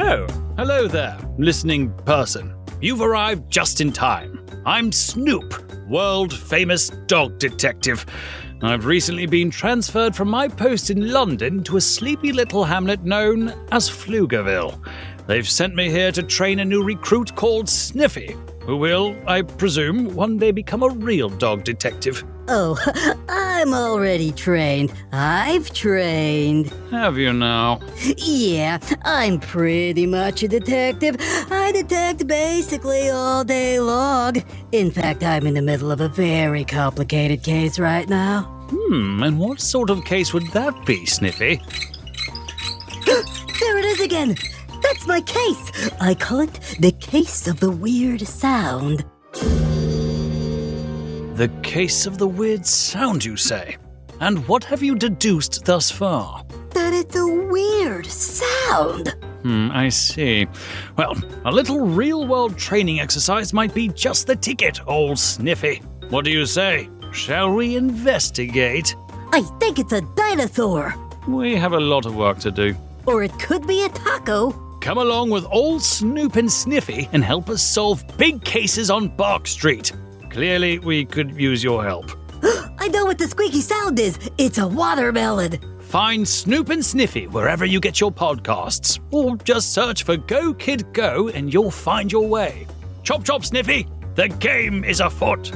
Oh, hello there, listening person. You've arrived just in time. I'm Snoop, world famous dog detective. I've recently been transferred from my post in London to a sleepy little hamlet known as Pflugerville. They've sent me here to train a new recruit called Sniffy, who will, I presume, one day become a real dog detective. Oh, uh, I'm already trained. I've trained. Have you now? Yeah, I'm pretty much a detective. I detect basically all day long. In fact, I'm in the middle of a very complicated case right now. Hmm, and what sort of case would that be, Sniffy? There it is again. That's my case. I call it the case of the weird sound. The case of the weird sound, you say? And what have you deduced thus far? That it's a weird sound. Hmm, I see. Well, a little real world training exercise might be just the ticket, old Sniffy. What do you say? Shall we investigate? I think it's a dinosaur. We have a lot of work to do. Or it could be a taco. Come along with old Snoop and Sniffy and help us solve big cases on Bark Street. Clearly, we could use your help. I know what the squeaky sound is. It's a watermelon. Find Snoop and Sniffy wherever you get your podcasts, or just search for Go Kid Go and you'll find your way. Chop chop, Sniffy! The game is afoot!